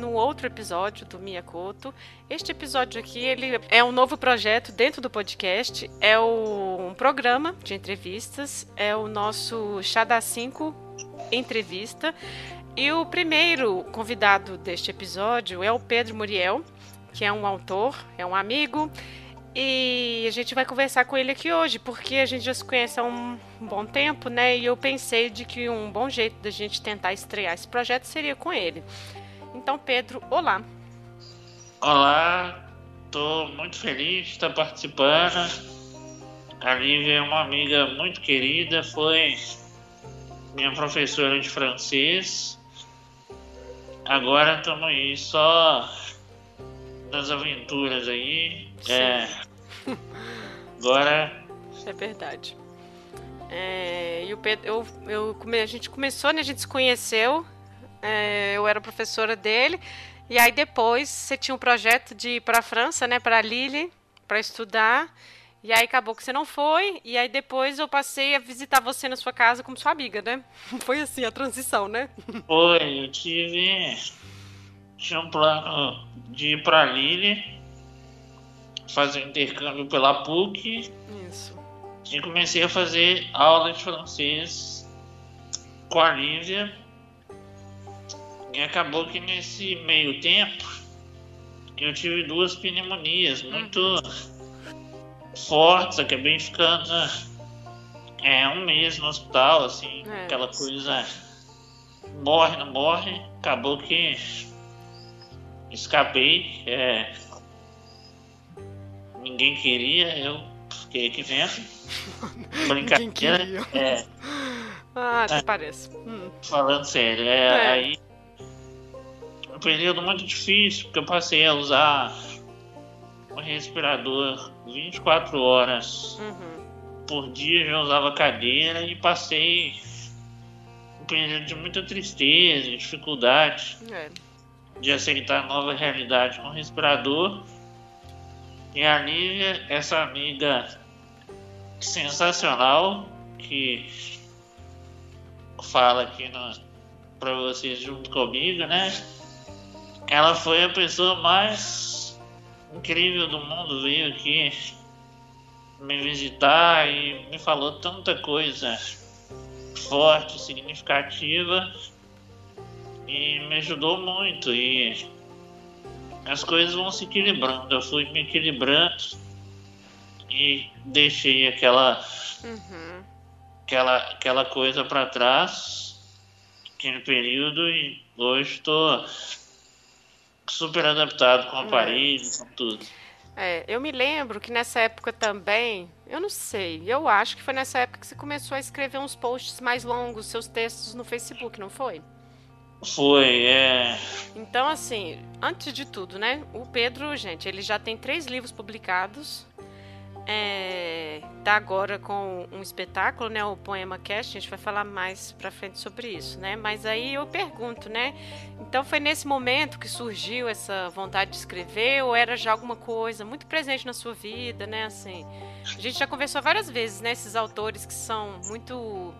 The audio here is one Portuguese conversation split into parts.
no outro episódio do Miyakoto, este episódio aqui ele é um novo projeto dentro do podcast, é o, um programa de entrevistas, é o nosso Chá da 5 entrevista. E o primeiro convidado deste episódio é o Pedro Muriel, que é um autor, é um amigo, e a gente vai conversar com ele aqui hoje, porque a gente já se conhece há um bom tempo, né? E eu pensei de que um bom jeito da gente tentar estrear esse projeto seria com ele. Então, Pedro, olá. Olá, estou muito feliz de estar participando. A Lívia é uma amiga muito querida, foi minha professora de francês. Agora estamos aí só nas aventuras aí. Sim. É. Agora. É verdade. É, e o Pedro, eu, eu, a gente começou, né? A gente se conheceu. É, eu era professora dele. E aí depois você tinha um projeto de ir para a França, né? Para Lille, para estudar. E aí acabou que você não foi. E aí depois eu passei a visitar você na sua casa como sua amiga, né? Foi assim a transição, né? Foi, eu tive. Tinha um plano de ir para Lille fazer intercâmbio pela PUC. Isso. E comecei a fazer aula de francês com a Lívia. E acabou que nesse meio tempo eu tive duas pneumonias muito fortes, acabei ficando é, um mês no hospital, assim, é. aquela coisa morre, não morre, acabou que escapei. É, ninguém queria, eu fiquei aqui dentro. Brincadeira. É. Ah, até é, parece. Hum. Falando sério, é, é. aí. Um período muito difícil, porque eu passei a usar um respirador 24 horas uhum. por dia, já usava cadeira e passei um período de muita tristeza, dificuldade é. de aceitar a nova realidade com o respirador e a Lívia, essa amiga sensacional que fala aqui para vocês junto comigo, né? Ela foi a pessoa mais incrível do mundo, veio aqui me visitar e me falou tanta coisa forte, significativa e me ajudou muito e as coisas vão se equilibrando. Eu fui me equilibrando e deixei aquela uhum. aquela aquela coisa para trás aquele período e hoje estou super adaptado com aparelho, é. com tudo. É, eu me lembro que nessa época também, eu não sei, eu acho que foi nessa época que você começou a escrever uns posts mais longos, seus textos no Facebook, não foi? Foi, é. Então, assim, antes de tudo, né? O Pedro, gente, ele já tem três livros publicados. É, tá agora com um espetáculo, né? O Poema Cast. A gente vai falar mais pra frente sobre isso, né? Mas aí eu pergunto, né? Então foi nesse momento que surgiu essa vontade de escrever ou era já alguma coisa muito presente na sua vida, né? Assim, a gente já conversou várias vezes, né? Esses autores que são muito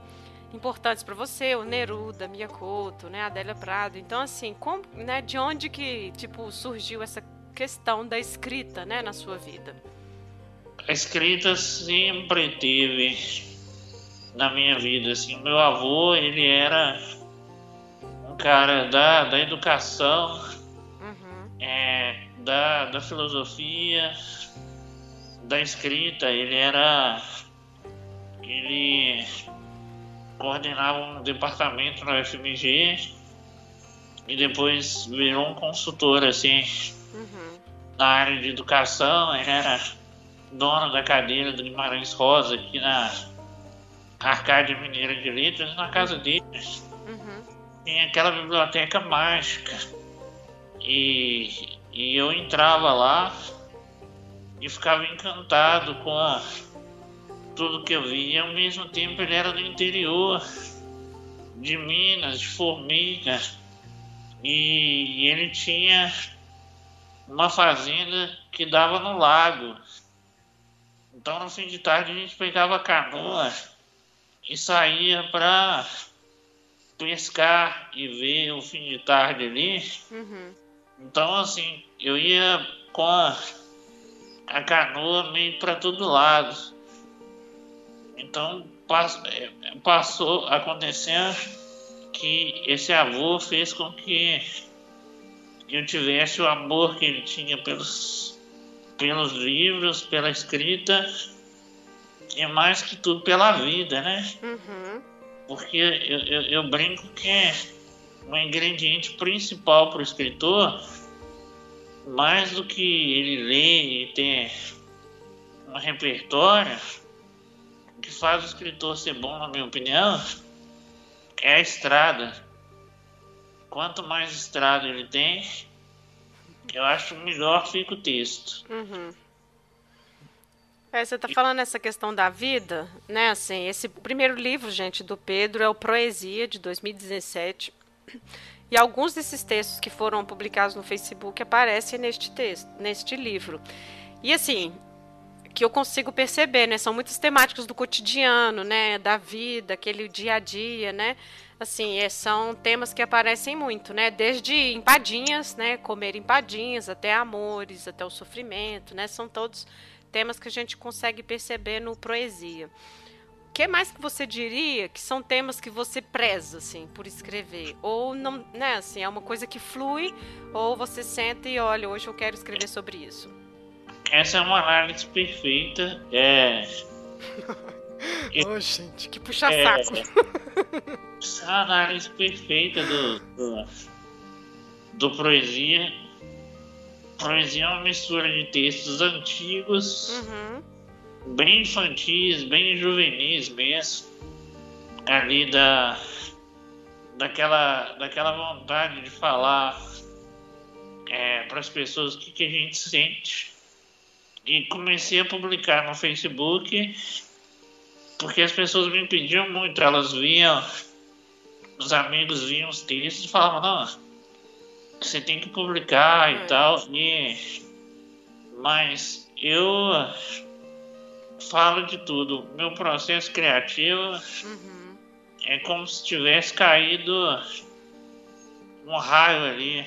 importantes para você, o Neruda, Miyakoto, né, Adélia Prado. Então, assim, como, né, de onde que tipo surgiu essa questão da escrita, né, na sua vida? A escrita sempre teve na minha vida, assim, meu avô, ele era um cara da, da educação, uhum. é, da, da filosofia, da escrita, ele era ele coordenava um departamento no FMG e depois virou um consultor assim uhum. na área de educação. Ele era dono da cadeira do Guimarães Rosa aqui na Arcádia Mineira de Letras, na casa dele. Uhum. Tem aquela biblioteca mágica. E, e eu entrava lá e ficava encantado com a tudo que eu vi. E ao mesmo tempo ele era do interior de Minas, de Formiga. E ele tinha uma fazenda que dava no lago. Então no fim de tarde a gente pegava canoa e saía para pescar e ver o fim de tarde ali. Uhum. Então, assim, eu ia com a, a canoa meio para todo lado. Então, pass, é, passou acontecendo que esse avô fez com que eu tivesse o amor que ele tinha pelos, pelos livros, pela escrita e mais que tudo pela vida, né? Uhum. Porque eu, eu, eu brinco que o ingrediente principal para o escritor, mais do que ele ler e ter um repertório, o que faz o escritor ser bom, na minha opinião, é a estrada. Quanto mais estrada ele tem, eu acho melhor fica o texto. Uhum. É, você está falando essa questão da vida, né? Assim, esse primeiro livro, gente, do Pedro é o Proesia de 2017. E alguns desses textos que foram publicados no Facebook aparecem neste texto, neste livro. E assim, que eu consigo perceber, né? São muitas temáticas do cotidiano, né? Da vida, aquele dia a dia, né? Assim, é, são temas que aparecem muito, né? Desde empadinhas, né? Comer empadinhas, até amores, até o sofrimento, né? São todos temas que a gente consegue perceber no Proesia. O que mais que você diria que são temas que você preza, assim, por escrever? Ou não, né, assim, é uma coisa que flui, ou você senta e olha, hoje eu quero escrever sobre isso? Essa é uma análise perfeita. É. Ô, oh, gente, que puxa-saco. É, essa é a análise perfeita do, do, do Proesia Poesia é uma mistura de textos antigos, uhum. bem infantis, bem juvenis mesmo, ali da, daquela, daquela vontade de falar é, para as pessoas o que, que a gente sente. E comecei a publicar no Facebook, porque as pessoas me pediam muito, elas viam, os amigos viam os textos e falavam, não você tem que publicar e é. tal. E... Mas eu falo de tudo. Meu processo criativo uhum. é como se tivesse caído um raio ali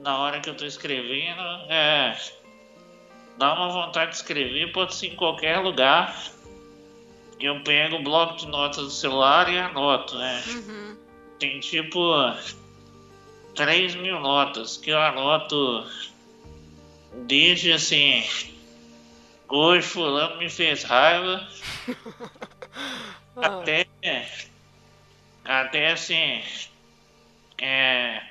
na hora que eu estou escrevendo. É, dá uma vontade de escrever, pode ser em qualquer lugar. Eu pego o bloco de notas do celular e anoto, né? Uhum. Tem tipo 3 mil notas que eu anoto desde assim. Hoje fulano me fez raiva. Até. Até assim. É.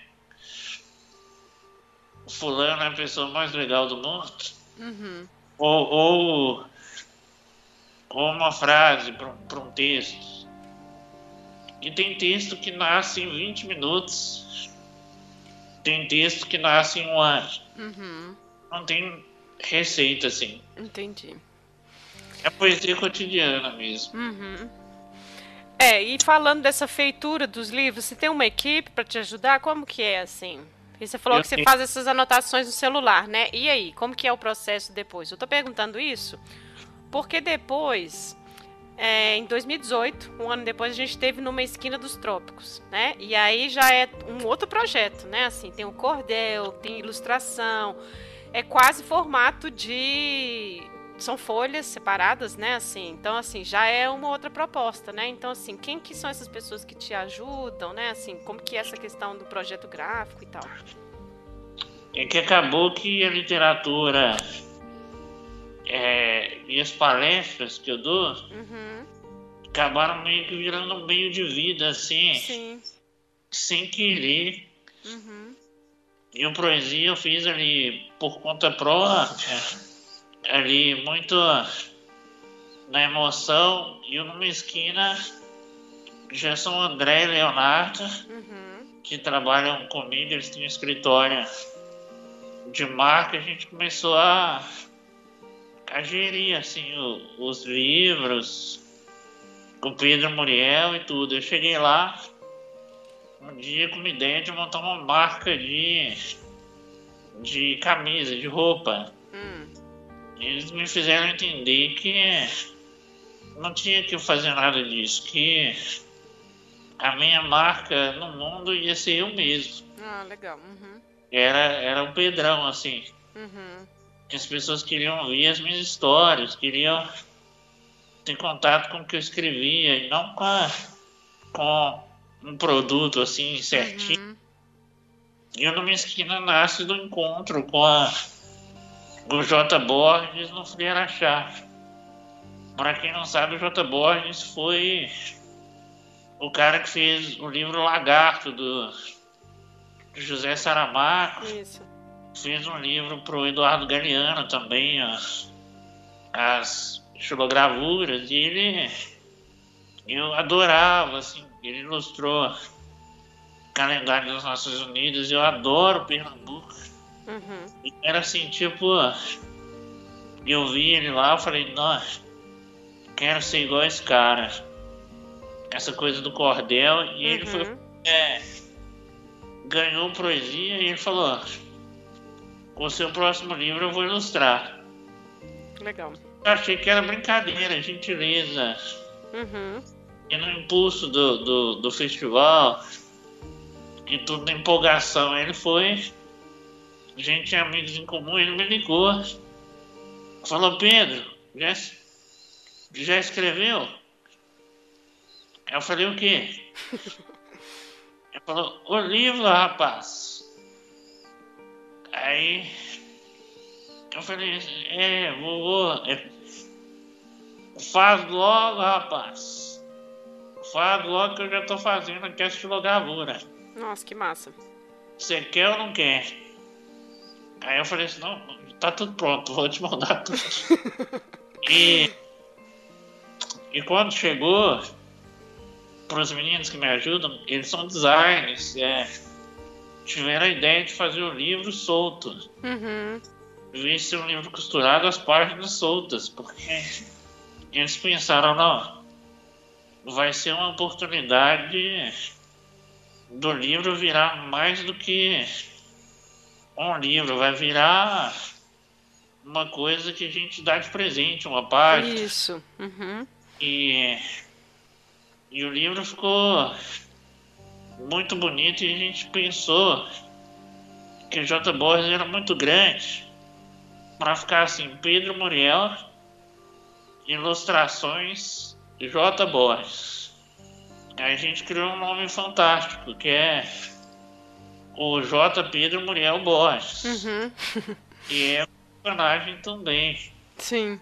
Fulano é a pessoa mais legal do mundo. Uhum. Ou, ou, ou uma frase para um texto. E tem texto que nasce em 20 minutos tem texto que nasce em um ano. Uhum. Não tem receita, assim. Entendi. É poesia cotidiana mesmo. Uhum. É, e falando dessa feitura dos livros, você tem uma equipe para te ajudar? Como que é, assim? E você falou Eu que você tenho... faz essas anotações no celular, né? E aí, como que é o processo depois? Eu tô perguntando isso porque depois é, em 2018, um ano depois, a gente teve numa esquina dos trópicos, né? E aí já é um outro projeto, né? Assim, tem o cordel, tem ilustração, é quase formato de são folhas separadas, né? Assim, então assim já é uma outra proposta, né? Então assim, quem que são essas pessoas que te ajudam, né? Assim, como que é essa questão do projeto gráfico e tal? É que acabou que a literatura é, e as palestras que eu dou uhum. acabaram meio que virando um meio de vida, assim, Sim. sem querer. Uhum. E o Proesia eu fiz ali por conta própria, ali muito na emoção, e numa esquina já são André e Leonardo, uhum. que trabalham comigo, eles têm um escritório de marca, a gente começou a a gerir assim o, os livros, com Pedro Muriel e tudo. Eu cheguei lá um dia com uma ideia de montar uma marca de de camisa, de roupa. Eles me fizeram entender que não tinha que fazer nada disso, que a minha marca no mundo ia ser eu mesmo. Ah, legal. Uhum. Era, era um Pedrão, assim. Uhum. Que as pessoas queriam ouvir as minhas histórias, queriam ter contato com o que eu escrevia e não com, a, com um produto assim certinho. Uhum. E eu numa esquina nasce do encontro com a, o J. Borges no Freira Chá. Para quem não sabe, o J. Borges foi o cara que fez o livro Lagarto do, do José Saramago. Isso. Fez um livro pro Eduardo Galeano também, as, as xilogravuras, e ele eu adorava, assim, ele ilustrou o calendário das Nações Unidas, eu adoro Pernambuco. Uhum. E era assim, tipo, eu vi ele lá, eu falei, nossa, quero ser igual esse cara. Essa coisa do cordel, e ele foi, Uhum. é, ganhou poesia e ele falou, o seu próximo livro eu vou ilustrar. Legal. Eu achei que era brincadeira, gentileza. Uhum. E no impulso do, do, do festival, e tudo na empolgação, ele foi. A gente tinha amigos em comum, ele me ligou. Falou, Pedro, já, já escreveu? Eu falei, o quê? Ele falou, o livro, rapaz. Aí eu falei, é, vou, vou. é, faz logo, rapaz. Faz logo que eu já tô fazendo aqui a estilogravura. Nossa, que massa. Você quer ou não quer? Aí eu falei assim, não, tá tudo pronto, vou te mandar tudo. e, e quando chegou, para os meninos que me ajudam, eles são designers, é, tiveram a ideia de fazer o livro solto. Uhum. Em vez de ser um livro costurado, as páginas soltas, porque eles pensaram, não, vai ser uma oportunidade do livro virar mais do que um livro, vai virar uma coisa que a gente dá de presente, uma página. Isso. Uhum. E, e o livro ficou muito bonito e a gente pensou que o J. Borges era muito grande para ficar assim, Pedro Muriel, ilustrações J. Borges. Aí a gente criou um nome fantástico, que é o J. Pedro Muriel Borges. Uhum. E é um personagem também. Sim.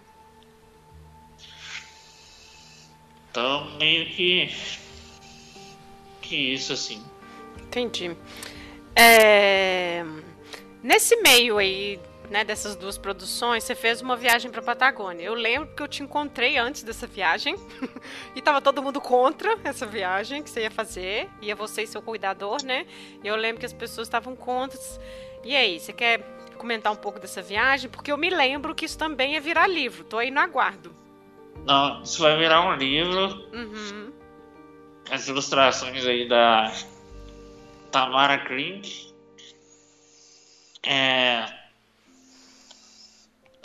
Então, meio que. Que isso, assim. Entendi. É, Nesse meio aí, né, dessas duas produções, você fez uma viagem pra Patagônia. Eu lembro que eu te encontrei antes dessa viagem e tava todo mundo contra essa viagem que você ia fazer. Ia você e seu cuidador, né? E eu lembro que as pessoas estavam contra. E aí, você quer comentar um pouco dessa viagem? Porque eu me lembro que isso também ia virar livro. Tô aí no aguardo. Não, isso vai virar um livro. Uhum. As ilustrações aí da Tamara Klink. É.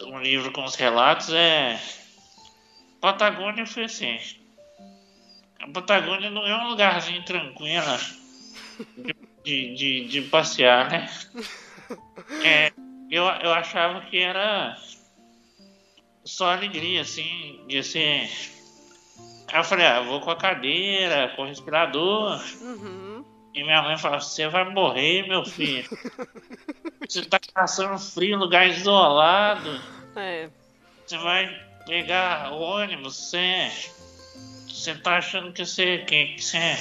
Um livro com os relatos é. Patagônia foi assim. A Patagônia não é um lugarzinho tranquilo de, de, de, passear, né? É, eu, eu achava que era só alegria, assim, de ser. Aí eu falei, ah, eu vou com a cadeira, com o respirador. Uhum. E minha mãe falou, você vai morrer, meu filho. Você tá passando frio em lugar isolado. É. Você vai pegar ônibus, você. Você tá achando que você. Que, que você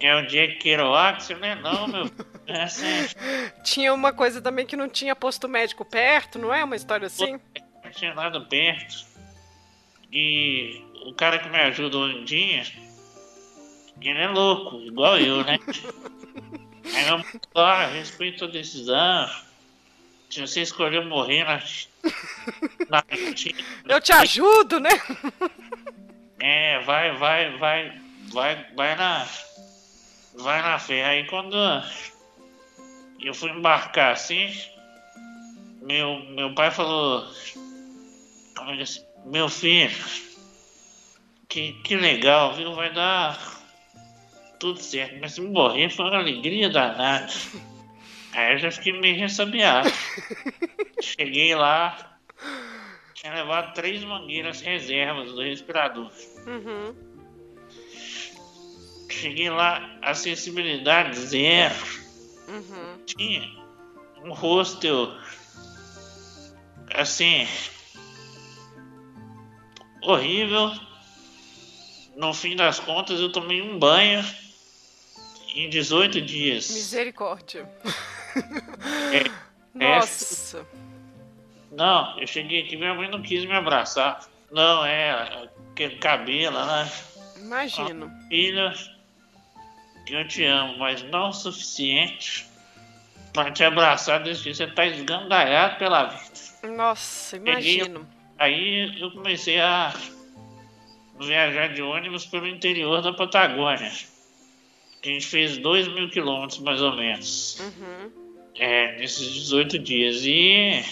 é o Jack Kerouac? Você não é não, meu. É, você Tinha uma coisa também que não tinha posto médico perto, não é? Uma história assim? não tinha nada perto. E o cara que me ajuda hoje em dia, ele é louco, igual eu, né? Aí eu ah, respeito a decisão. Se você escolheu morrer Eu te ajudo, né? é, vai, vai, vai, vai, vai na. Vai na fé. Aí quando eu fui embarcar assim, meu, meu pai falou. Como ele disse, meu filho, que, que legal, viu? Vai dar tudo certo. Mas se morrer foi uma alegria danada. Aí eu já fiquei meio ressabiado. Cheguei lá, tinha levado três mangueiras reservas do respirador. Uhum. Cheguei lá, acessibilidade zero. Uhum. Tinha um hostel assim horrível. No fim das contas, eu tomei um banho em 18 dias. Misericórdia. É, Nossa. Não, eu cheguei aqui, minha mãe não quis me abraçar. Não, é aquele cabelo, né? Imagino. Filha, eu te amo, mas não o suficiente pra te abraçar desse jeito. Você tá esgandalhado pela vida. Nossa, imagino. Aí eu comecei a viajar de ônibus pelo interior da Patagônia. A gente fez 2 mil quilômetros mais ou menos. Uhum. É, nesses 18 dias. E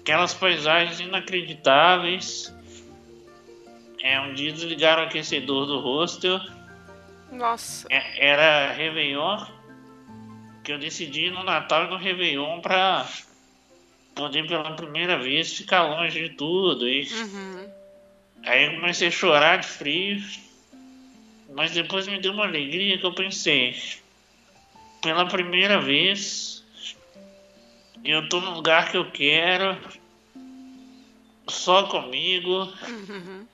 aquelas paisagens inacreditáveis. É, um dia desligaram o aquecedor do hostel. Nossa. É, era Réveillon. Que eu decidi no Natal e no Réveillon pra poder pela primeira vez ficar longe de tudo. E Uhum. aí eu comecei a chorar de frio. Mas depois me deu uma alegria que eu pensei. Pela primeira vez, eu tô no lugar que eu quero, só comigo, Uhum.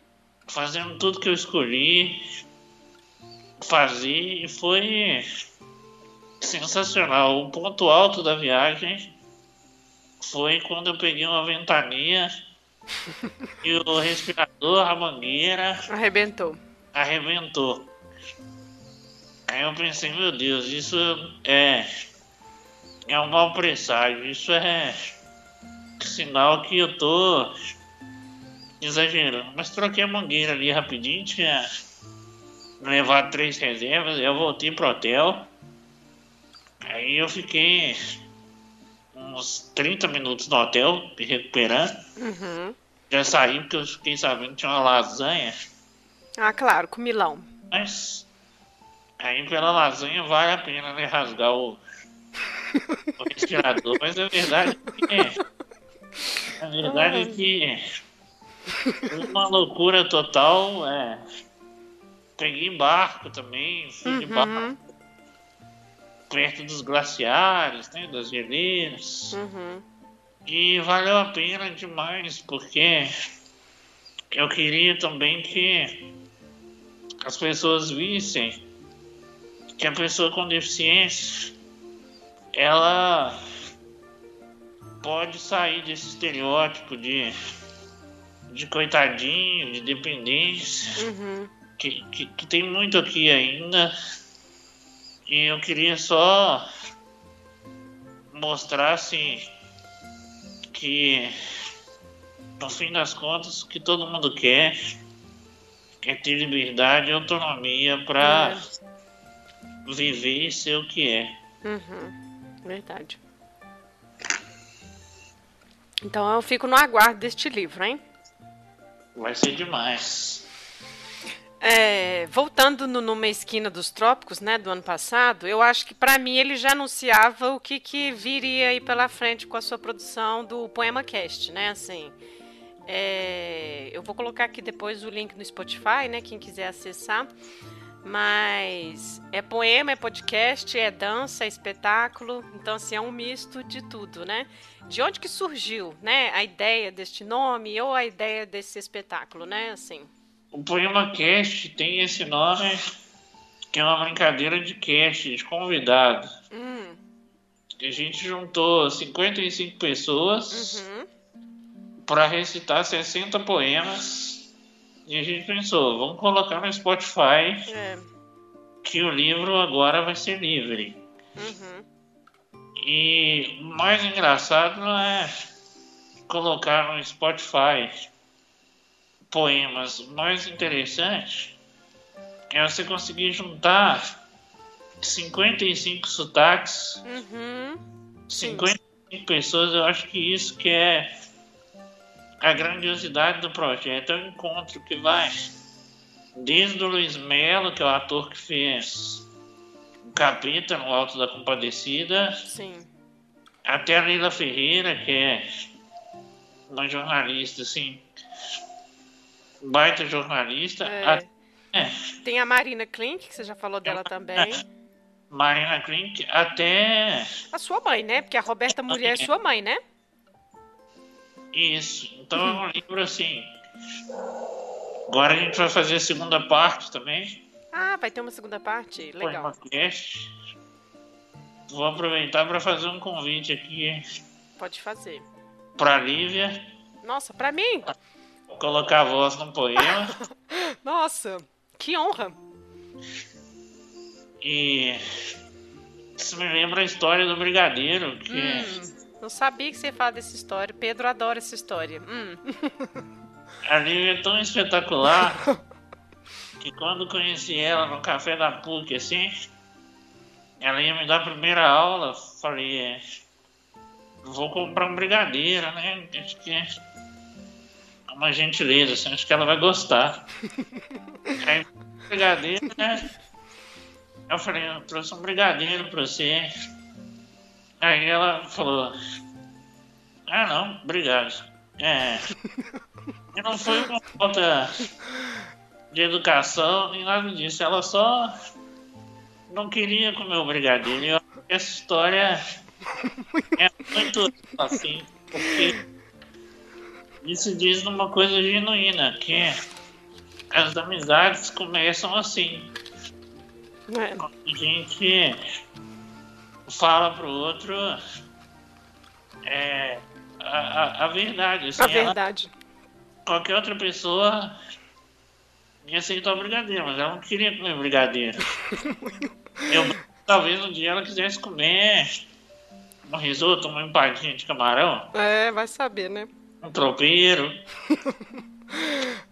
fazendo tudo que eu escolhi fazer e foi sensacional. O ponto alto da viagem foi quando eu peguei uma ventania e o respirador, a mangueira, Arrebentou. arrebentou. Aí eu pensei, meu Deus, isso é, é um mau presságio, isso é sinal que eu tô exagerando. Mas troquei a mangueira ali rapidinho, tinha levado três reservas, eu voltei pro hotel. Aí eu fiquei uns 30 minutos no hotel, me recuperando. Uhum. Já saí porque eu fiquei sabendo que tinha uma lasanha. Ah, claro, com milão. Mas aí pela lasanha vale a pena né, rasgar o, o. Mas a verdade é. A verdade é que. Uma loucura total. É, peguei barco também, fui de barco Uhum. perto dos glaciares, né, das geleiras. Uhum. E valeu a pena demais, porque eu queria também que as pessoas vissem que a pessoa com deficiência ela pode sair desse estereótipo de, de coitadinho, de dependência, Uhum. que, que, que tem muito aqui ainda. E eu queria só mostrar assim que no fim das contas o que todo mundo quer é ter liberdade e autonomia para viver e ser o que é. Uhum. Verdade. Então eu fico no aguardo deste livro, hein? Vai ser demais. É, voltando no Numa Esquina dos Trópicos, né, do ano passado, eu acho que para mim ele já anunciava o que, que viria aí pela frente com a sua produção do Poema Cast, né, assim. é, eu vou colocar aqui depois o link no Spotify, né, quem quiser acessar. Mas é poema, é podcast, é dança, é espetáculo, então assim é um misto de tudo, né? De onde que surgiu, né, a ideia deste nome ou a ideia desse espetáculo, né, assim? O Poema Cast tem esse nome que é uma brincadeira de cast, de convidado. Hum. A gente juntou 55 pessoas Uhum. para recitar 60 poemas. E a gente pensou, vamos colocar no Spotify É. que o livro agora vai ser livre. Uhum. E o mais engraçado não é colocar no Spotify poemas. O mais interessante é você conseguir juntar 55 sotaques, Uhum. Sim. 55 pessoas. Eu acho que isso que é a grandiosidade do projeto. É o encontro que vai desde o Luiz Melo, que é o ator que fez o Capita no Alto da Compadecida, Sim. até a Leila Ferreira, que é uma jornalista, assim, baita jornalista, É. a- é, Tem a Marina Klink, que você já falou dela também. Marina Klink, até A sua mãe, né? Porque a Roberta Muriel é sua mãe, né? Isso. Então é um livro assim. Agora a gente vai fazer a segunda parte também. Ah, vai ter uma segunda parte? Legal. podcast. Vou aproveitar para fazer um convite aqui Pode fazer. para Lívia Nossa, pra mim? colocar a voz num poema Nossa, que honra. e isso me lembra a história do brigadeiro que Hum, não sabia que você ia falar dessa história. Pedro adora essa história. Hum. a Lívia é tão espetacular que quando conheci ela no café da PUC assim, ela ia me dar a primeira aula, falei, é, vou comprar um brigadeiro, né? Acho que é uma gentileza, assim, acho que ela vai gostar. Aí, brigadeiro, né? Eu falei, eu trouxe um brigadeiro pra você. Aí ela falou, ah não, obrigado. É. E não foi uma falta de educação nem nada disso. Ela só não queria comer o brigadeiro. E eu acho que essa história é muito assim, porque isso diz numa coisa genuína, que as amizades começam assim. É. A gente fala pro outro é, a, a, a verdade. Assim, A ela- verdade. qualquer outra pessoa ia aceitar o brigadeiro, mas ela não queria comer brigadeiro. Eu, talvez um dia ela quisesse comer um risoto, uma empadinha de camarão, É, vai saber, né? um tropeiro.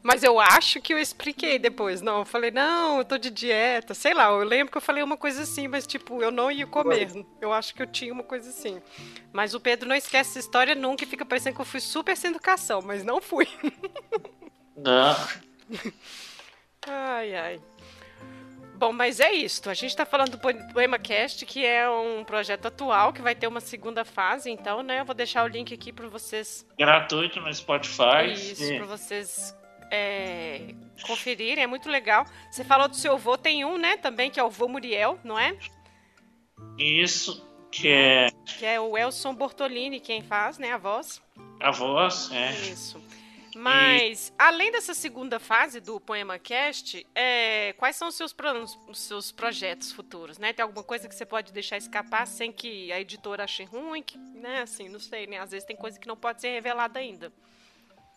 Mas eu acho que eu expliquei depois. Não, eu falei, não, eu tô de dieta. Sei lá, eu lembro que eu falei uma coisa assim, mas tipo, eu não ia comer. Eu acho que eu tinha uma coisa assim. Mas o Pedro não esquece essa história nunca e fica parecendo que eu fui super sem educação, mas não fui. Não. Ai, ai. Bom, mas é isso. A gente tá falando do Po- Poema Cast, que é um projeto atual, que vai ter uma segunda fase, então, né? Eu vou deixar o link aqui para vocês Gratuito no Spotify. Isso, pra vocês é, conferirem, é muito legal. Você falou do seu avô, tem um, né, também, que é o vô Muriel, não é? Isso, que é Que é o Elson Bortolini quem faz, né, a voz. a voz, é. Isso. Mas, além dessa segunda fase do Poema Cast, é, quais são os seus, os seus projetos futuros, né? Tem alguma coisa que você pode deixar escapar sem que a editora ache ruim, que, né, assim, não sei, né? Às vezes tem coisa que não pode ser revelada ainda.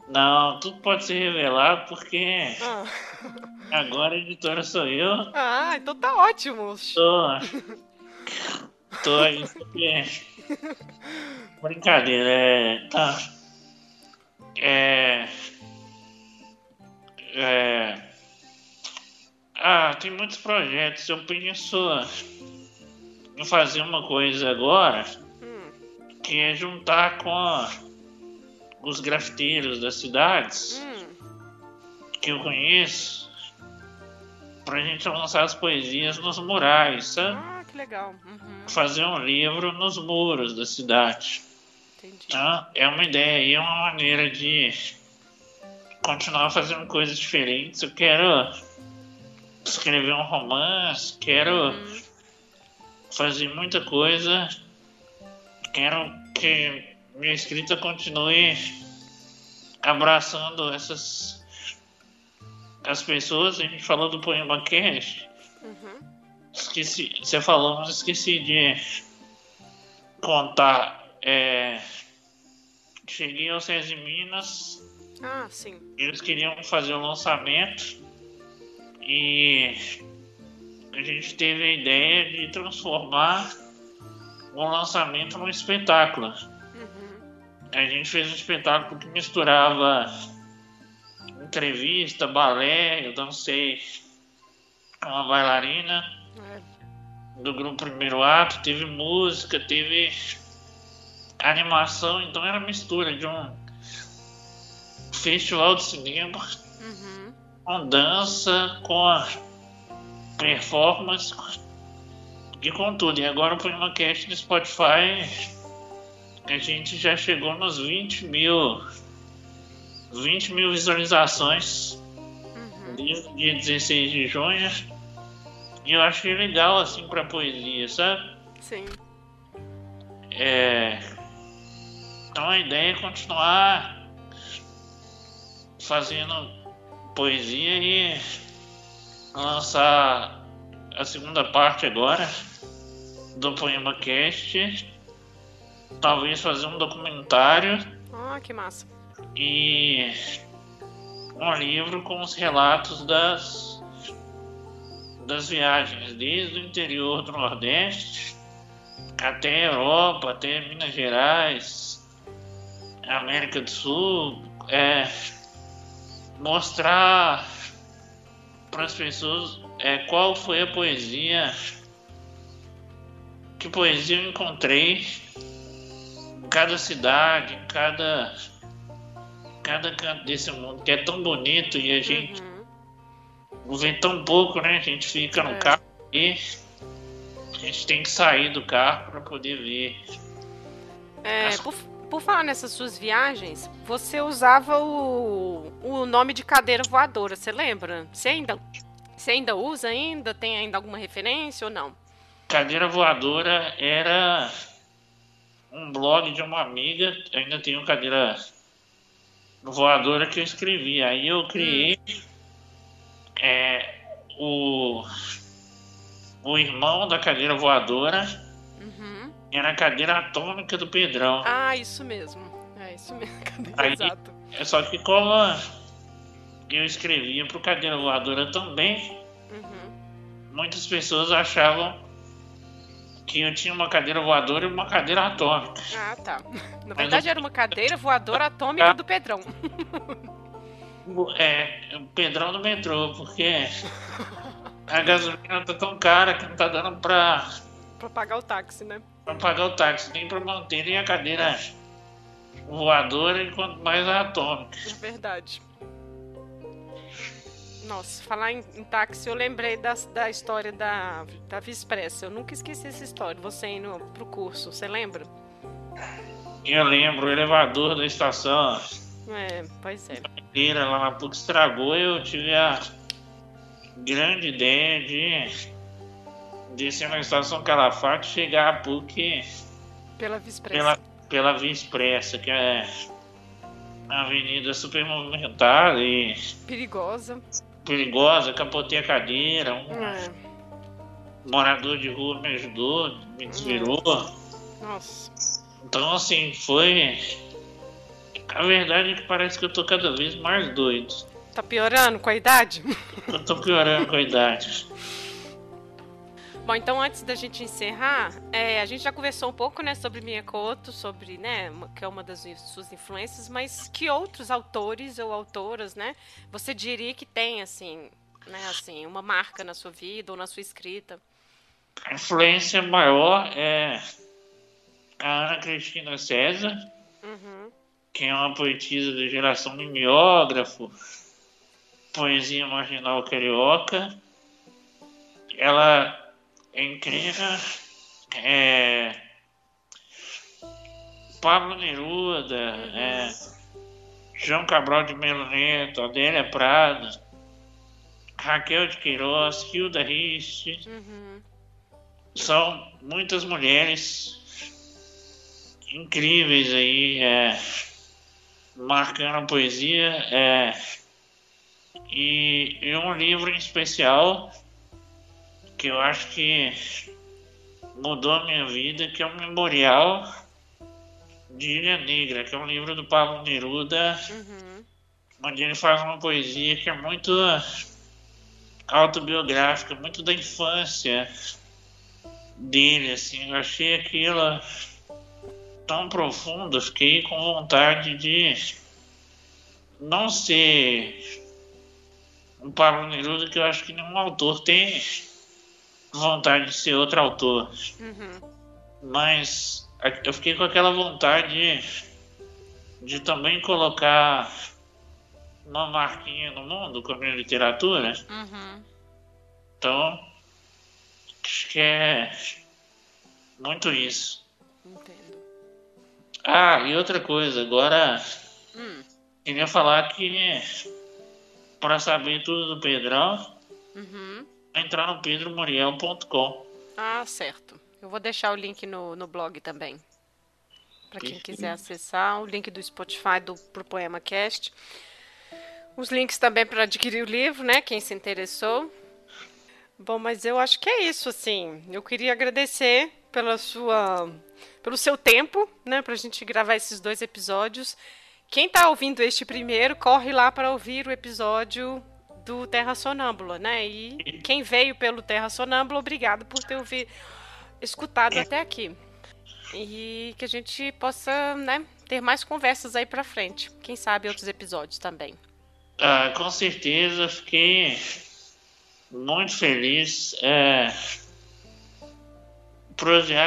Não, tudo pode ser revelado porque Ah, agora a editora sou eu. ah então tá ótimo. Tô. Tô aí porque. Brincadeira, é. Tá. É. É. Ah, tem muitos projetos. Eu penso em fazer uma coisa agora Hum, que é juntar com os grafiteiros das cidades hum. que eu conheço pra gente lançar as poesias nos murais, sabe? Ah, que legal. Uhum, Fazer um livro nos muros da cidade. entendi. Tá? É uma ideia e é uma maneira de continuar fazendo coisas diferentes. Eu quero escrever um romance, quero Uhum. fazer muita coisa. Quero que minha escrita continue abraçando essas as pessoas. A gente falou do poema Cash. Uhum. Esqueci, você falou, mas esqueci de contar. É, cheguei ao SESI Minas, Ah, sim. eles queriam fazer o lançamento e a gente teve a ideia de transformar o lançamento num espetáculo. A gente fez um espetáculo que misturava entrevista, balé, eu dancei com uma bailarina É. do grupo Primeiro Ato, teve música, teve animação, então era mistura de um festival de cinema Uhum. com dança, com performance e com tudo. E agora o Poema Cast no Spotify a gente já chegou nos 20 mil 20 mil visualizações uhum. desde o dia 16 de junho. E eu achei legal assim pra poesia, sabe? Sim. É... Então a ideia é continuar fazendo poesia e lançar a segunda parte agora do Poema Cast. Talvez fazer um documentário. Ah, que massa. E um livro com os relatos das, das viagens, desde o interior do Nordeste até a Europa, até Minas Gerais, América do Sul, é, mostrar para as pessoas é, qual foi a poesia, que poesia eu encontrei cada cidade, em cada, cada canto desse mundo, que é tão bonito e a gente uhum. vê tão pouco, né? A gente fica no é. carro e a gente tem que sair do carro para poder ver. É, As... por, por falar nessas suas viagens, você usava o, o nome de cadeira voadora, você lembra? Você ainda, você ainda usa ainda? Tem ainda alguma referência ou não? Cadeira voadora era um blog de uma amiga, ainda tenho cadeira voadora que eu escrevi. Aí eu criei hum. é, o, o irmão da cadeira voadora era a cadeira atômica do Pedrão. Ah, isso mesmo. É isso mesmo. Aí, Exato. É só que como eu escrevia pro cadeira voadora também, uhum. muitas pessoas achavam que eu tinha uma cadeira voadora e uma cadeira atômica. Ah, tá. Na verdade eu... era uma cadeira voadora atômica do Pedrão. É, o Pedrão do metrô, porque a gasolina tá tão cara que não tá dando pra. Pra pagar o táxi, né? para pagar o táxi, nem para manterem a cadeira voadora e quanto mais a atômica. É verdade. Nossa, falar em, em táxi, eu lembrei da, da história da, da Vispressa. Eu nunca esqueci essa história. Você indo pro curso, você lembra? Eu lembro, o elevador da estação. É, pois é. A lá na PUC estragou, eu tive a grande ideia de descer na estação Calafate e chegar a PUC pela Via Expressa. Pela, pela Via Expressa, que é uma avenida super movimentada e. Perigosa. Perigosa, capotei a cadeira. Um é. morador de rua me ajudou, me desvirou. Nossa. Então, assim, foi. A verdade é que parece que eu tô cada vez mais doido. Tá piorando com a idade? Eu tô piorando com a idade. Bom, então antes da gente encerrar, é, a gente já conversou um pouco, né, sobre Miyakoto, sobre, né, que é uma das suas influências, mas que outros autores ou autoras, né, você diria que tem, assim, né, assim, uma marca na sua vida ou na sua escrita? A influência maior é a Ana Cristina César, uhum. que é uma poetisa da geração mimeógrafo, poesia marginal carioca. Ela incrível. É, Pablo Neruda, é, João Cabral de Melo Neto, Adélia Prado, Raquel de Queiroz, Hilda Rist. Uhum. São muitas mulheres incríveis aí, é, marcando a poesia. É, e, e um livro em especial que eu acho que mudou a minha vida, que é o Memorial de Ilha Negra, que é um livro do Pablo Neruda, uhum. onde ele faz uma poesia que é muito autobiográfica, muito da infância dele, assim, eu achei aquilo tão profundo, fiquei com vontade de não ser o Pablo Neruda, que eu acho que nenhum autor tem vontade de ser outro autor. Uhum. Mas eu fiquei com aquela vontade de, de também colocar uma marquinha no mundo com a minha literatura. Uhum. Então, acho que é muito isso. Entendo. Ah, e outra coisa, agora Hum. queria falar que para saber tudo do Pedrão, Uhum. Entrar no pedromuriel.com. Ah, certo. Eu vou deixar o link no, no blog também. Para quem quiser acessar, o link do Spotify do pro Poema Cast. Os links também para adquirir o livro, né? Quem se interessou. Bom, mas eu acho que é isso, assim. Eu queria agradecer pela sua, pelo seu tempo, né? Pra gente gravar esses dois episódios. Quem tá ouvindo este primeiro, corre lá para ouvir o episódio do Terra Sonâmbula, né? E quem veio pelo Terra Sonâmbula, obrigado por ter ouvido, escutado até aqui. E que a gente possa, né, ter mais conversas aí pra frente. Quem sabe outros episódios também. Ah, com certeza, fiquei muito feliz. É,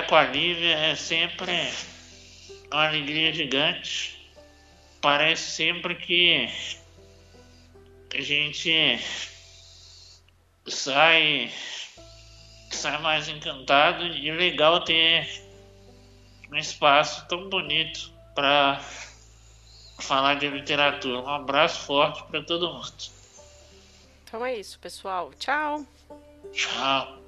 com a Lívia é sempre uma alegria gigante. Parece sempre que a gente sai, sai mais encantado e legal ter um espaço tão bonito para falar de literatura. Um abraço forte para todo mundo. Então é isso, pessoal. Tchau. Tchau.